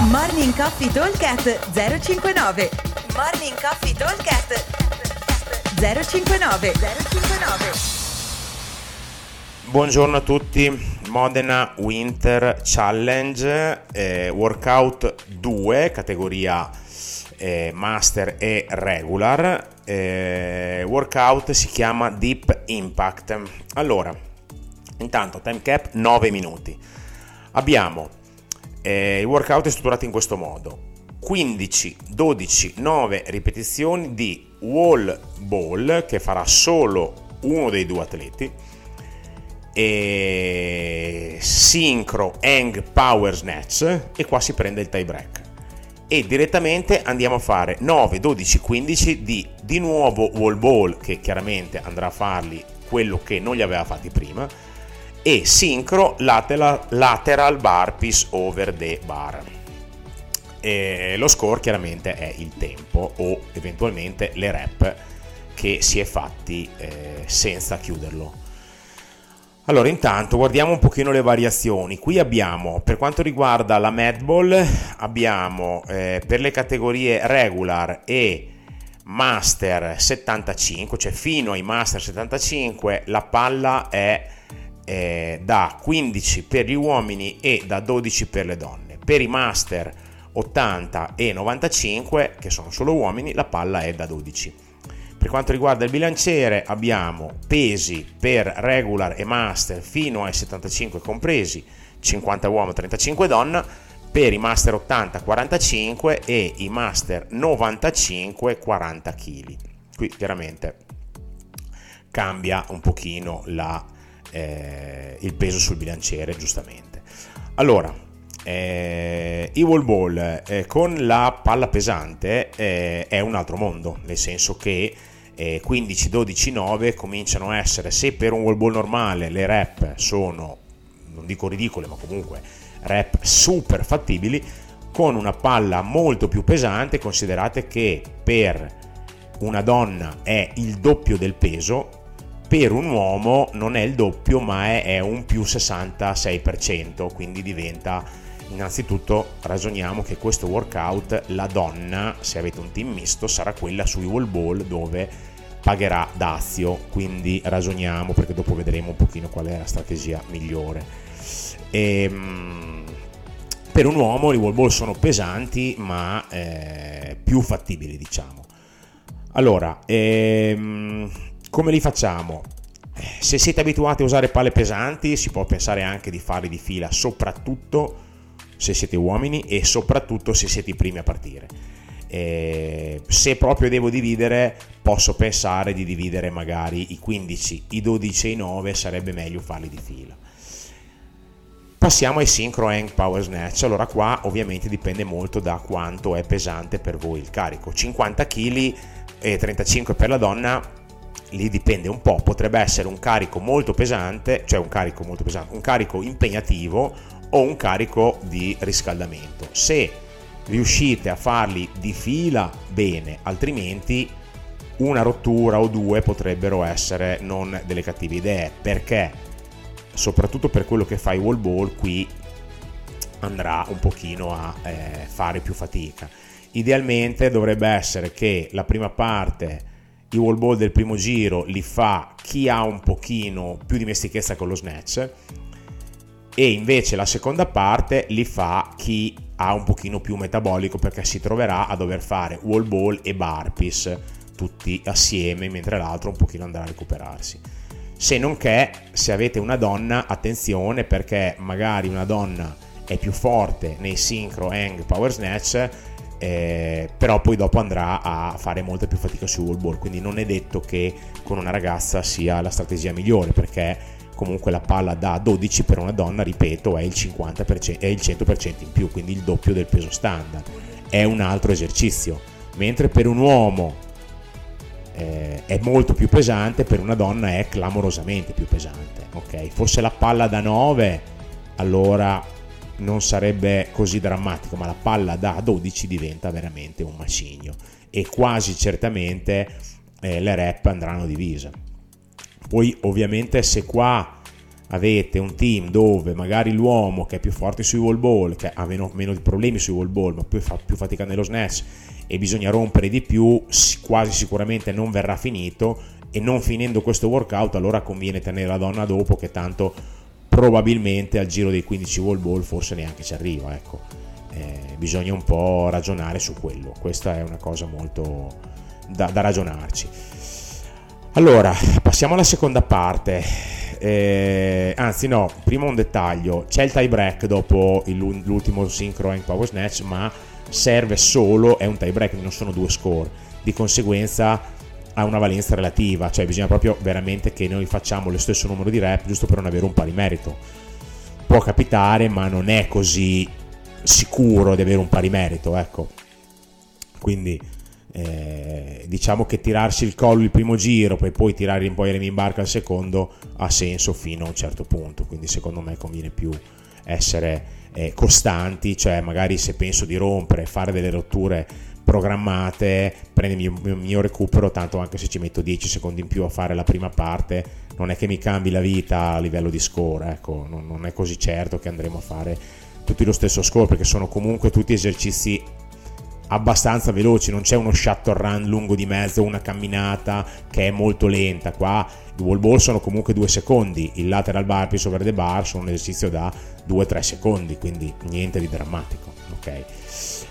Morning Coffee Talkcast 059 Morning Coffee Talkcast 059 059 Buongiorno a tutti, Modena Winter Challenge, eh, workout 2, categoria eh, master e regular. Eh, workout si chiama Deep Impact. Allora, intanto time cap 9 minuti. Abbiamo eh, il workout è strutturato in questo modo. 15, 12, 9 ripetizioni di wall ball che farà solo uno dei due atleti e sincro hang power snatch e qua si prende il tie break e direttamente andiamo a fare 9, 12, 15 di di nuovo wall ball che chiaramente andrà a farli quello che non li aveva fatti prima e sincro lateral, lateral bar piece over the bar e lo score chiaramente è il tempo o eventualmente le rep che si è fatti eh, senza chiuderlo allora, intanto guardiamo un pochino le variazioni. Qui abbiamo, per quanto riguarda la Madball, abbiamo eh, per le categorie regular e Master 75, cioè fino ai Master 75, la palla è eh, da 15 per gli uomini e da 12 per le donne. Per i Master 80 e 95, che sono solo uomini, la palla è da 12. Per quanto riguarda il bilanciere abbiamo pesi per regular e master fino ai 75 compresi, 50 uomo, 35 donna, per i master 80 45 e i master 95 40 kg. Qui chiaramente cambia un pochino la, eh, il peso sul bilanciere giustamente. Allora, eh, i wall ball eh, con la palla pesante eh, è un altro mondo, nel senso che eh, 15, 12, 9 cominciano a essere, se per un wall ball normale le rep sono, non dico ridicole, ma comunque rep super fattibili, con una palla molto più pesante, considerate che per una donna è il doppio del peso, per un uomo non è il doppio ma è, un più 66%, quindi diventa innanzitutto ragioniamo che questo workout la donna, se avete un team misto, sarà quella sui wall ball dove pagherà dazio, quindi ragioniamo perché dopo vedremo un pochino qual è la strategia migliore. E, ehm, per un uomo i wall ball sono pesanti ma eh, più fattibili diciamo. Allora, ehm, come li facciamo? Se siete abituati a usare palle pesanti si può pensare anche di farli di fila, soprattutto se siete uomini e soprattutto se siete i primi a partire. Eh, se proprio devo dividere, posso pensare di dividere magari i 15, i 12 e i 9, sarebbe meglio farli di fila. Passiamo ai Synchro Hang Power Snatch. Allora qua ovviamente dipende molto da quanto è pesante per voi il carico. 50 kg e 35 per la donna, lì dipende un po', potrebbe essere un carico molto pesante, cioè un carico molto pesante, un carico impegnativo o un carico di riscaldamento. Se riuscite a farli di fila bene, altrimenti una rottura o due potrebbero essere non delle cattive idee, perché soprattutto per quello che fa i wall ball qui andrà un pochino a eh, fare più fatica. Idealmente dovrebbe essere che la prima parte i wall ball del primo giro li fa chi ha un pochino più dimestichezza con lo snatch e invece la seconda parte li fa chi ha un pochino più metabolico perché si troverà a dover fare wall ball e burpees tutti assieme mentre l'altro un pochino andrà a recuperarsi. Se non che se avete una donna attenzione perché magari una donna è più forte nei synchro hang power snatch eh, però poi dopo andrà a fare molta più fatica sui wall ball quindi non è detto che con una ragazza sia la strategia migliore perché comunque la palla da 12 per una donna, ripeto, è il 50%, è il 100% in più, quindi il doppio del peso standard. È un altro esercizio. Mentre per un uomo eh, è molto più pesante, per una donna è clamorosamente più pesante. Ok, fosse la palla da 9, allora non sarebbe così drammatico, ma la palla da 12 diventa veramente un macigno e quasi certamente eh, le rep andranno divise. Poi ovviamente se qua avete un team dove magari l'uomo che è più forte sui wall ball, che ha meno, meno problemi sui wall ball, ma poi fa più fatica nello snatch e bisogna rompere di più, quasi sicuramente non verrà finito e non finendo questo workout allora conviene tenere la donna dopo che tanto probabilmente al giro dei 15 wall ball forse neanche ci arriva, ecco. Eh, bisogna un po' ragionare su quello, questa è una cosa molto da, da ragionarci. Allora, passiamo alla seconda parte. Eh, anzi, no, prima un dettaglio: c'è il tie break dopo il, l'ultimo synchro in power snatch, ma serve solo, è un tie break, non sono due score. Di conseguenza ha una valenza relativa, cioè bisogna proprio veramente che noi facciamo lo stesso numero di rep giusto per non avere un pari merito. Può capitare, ma non è così sicuro di avere un pari merito, ecco. Quindi eh, diciamo che tirarsi il collo il primo giro poi poi tirare in poi in barca al secondo ha senso fino a un certo punto quindi secondo me conviene più essere eh, costanti cioè magari se penso di rompere fare delle rotture programmate prendere il mio, mio recupero tanto anche se ci metto 10 secondi in più a fare la prima parte non è che mi cambi la vita a livello di score ecco non, non è così certo che andremo a fare tutti lo stesso score perché sono comunque tutti esercizi abbastanza veloci, non c'è uno shuttle run lungo di mezzo, una camminata che è molto lenta. Qua i wall ball sono comunque due secondi, il lateral bar più over the bar sono un esercizio da 2-3 secondi, quindi niente di drammatico. Ok.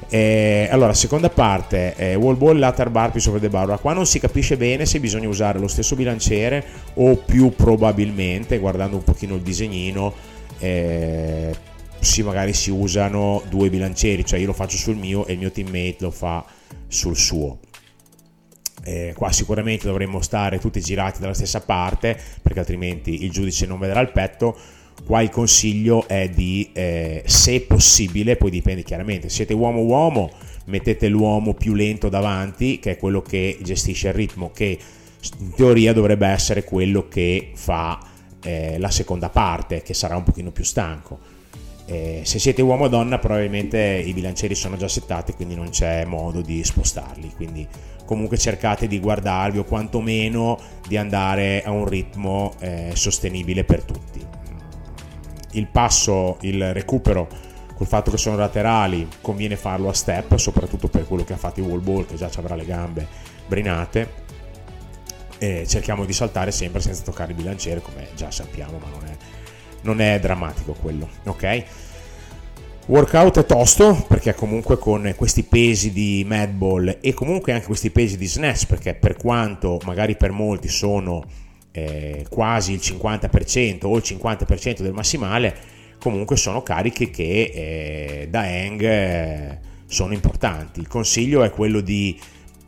Eh, allora, seconda parte, eh, wall ball, lateral bar più over the bar. Ora, qua non si capisce bene se bisogna usare lo stesso bilanciere o più probabilmente, guardando un pochino il disegnino, eh, sì, magari si usano due bilancieri, cioè io lo faccio sul mio e il mio teammate lo fa sul suo. Eh, qua sicuramente dovremmo stare tutti girati dalla stessa parte perché altrimenti il giudice non vedrà il petto. Qua il consiglio è di, eh, se possibile, poi dipende chiaramente, siete uomo-uomo, mettete l'uomo più lento davanti, che è quello che gestisce il ritmo, che in teoria dovrebbe essere quello che fa eh, la seconda parte, che sarà un pochino più stanco eh, se siete uomo o donna probabilmente i bilancieri sono già settati quindi non c'è modo di spostarli. Quindi comunque cercate di guardarvi o quantomeno di andare a un ritmo eh, sostenibile per tutti. Il passo il recupero col fatto che sono laterali conviene farlo a step soprattutto per quello che ha fatto il wall ball che già avrà le gambe brinate. E cerchiamo di saltare sempre senza toccare il bilanciere come già sappiamo ma non è non è drammatico quello, ok? Workout è tosto perché comunque con questi pesi di Madball e comunque anche questi pesi di snatch perché per quanto magari per molti sono eh, quasi il 50% o il 50% del massimale, comunque sono cariche che eh, da hang eh, sono importanti. Il consiglio è quello di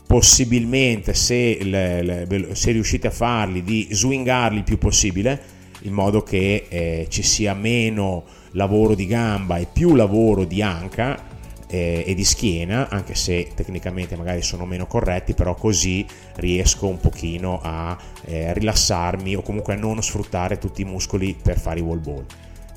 possibilmente se, le, le, se riuscite a farli di swingarli il più possibile in modo che eh, ci sia meno lavoro di gamba e più lavoro di anca eh, e di schiena, anche se tecnicamente magari sono meno corretti, però così riesco un pochino a eh, rilassarmi o comunque a non sfruttare tutti i muscoli per fare i wall ball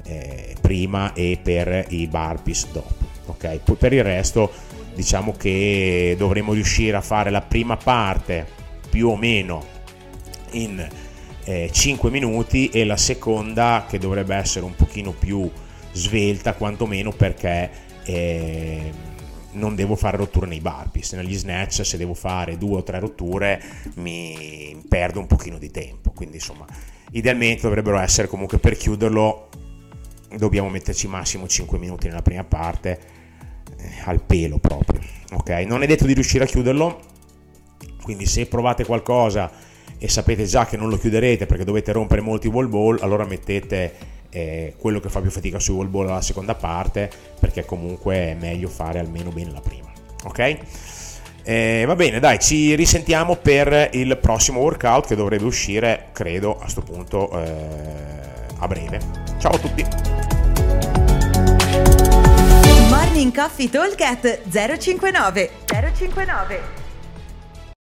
eh, prima e per i burpees dopo. Ok, poi per il resto diciamo che dovremo riuscire a fare la prima parte più o meno in eh, 5 minuti e la seconda che dovrebbe essere un pochino più svelta quantomeno perché eh, non devo fare rotture nei burpees negli snatch se devo fare due o tre rotture mi perdo un pochino di tempo. Quindi insomma idealmente dovrebbero essere comunque per chiuderlo dobbiamo metterci massimo 5 minuti nella prima parte eh, al pelo proprio ok? Non è detto di riuscire a chiuderlo quindi se provate qualcosa e sapete già che non lo chiuderete perché dovete rompere molti wall ball, allora mettete eh, quello che fa più fatica sui wall ball alla seconda parte perché comunque è meglio fare almeno bene la prima. Ok? Eh, va bene, dai, ci risentiamo per il prossimo workout che dovrebbe uscire, credo, a questo punto eh, a breve. Ciao a tutti! Morning Coffee Talk 059 059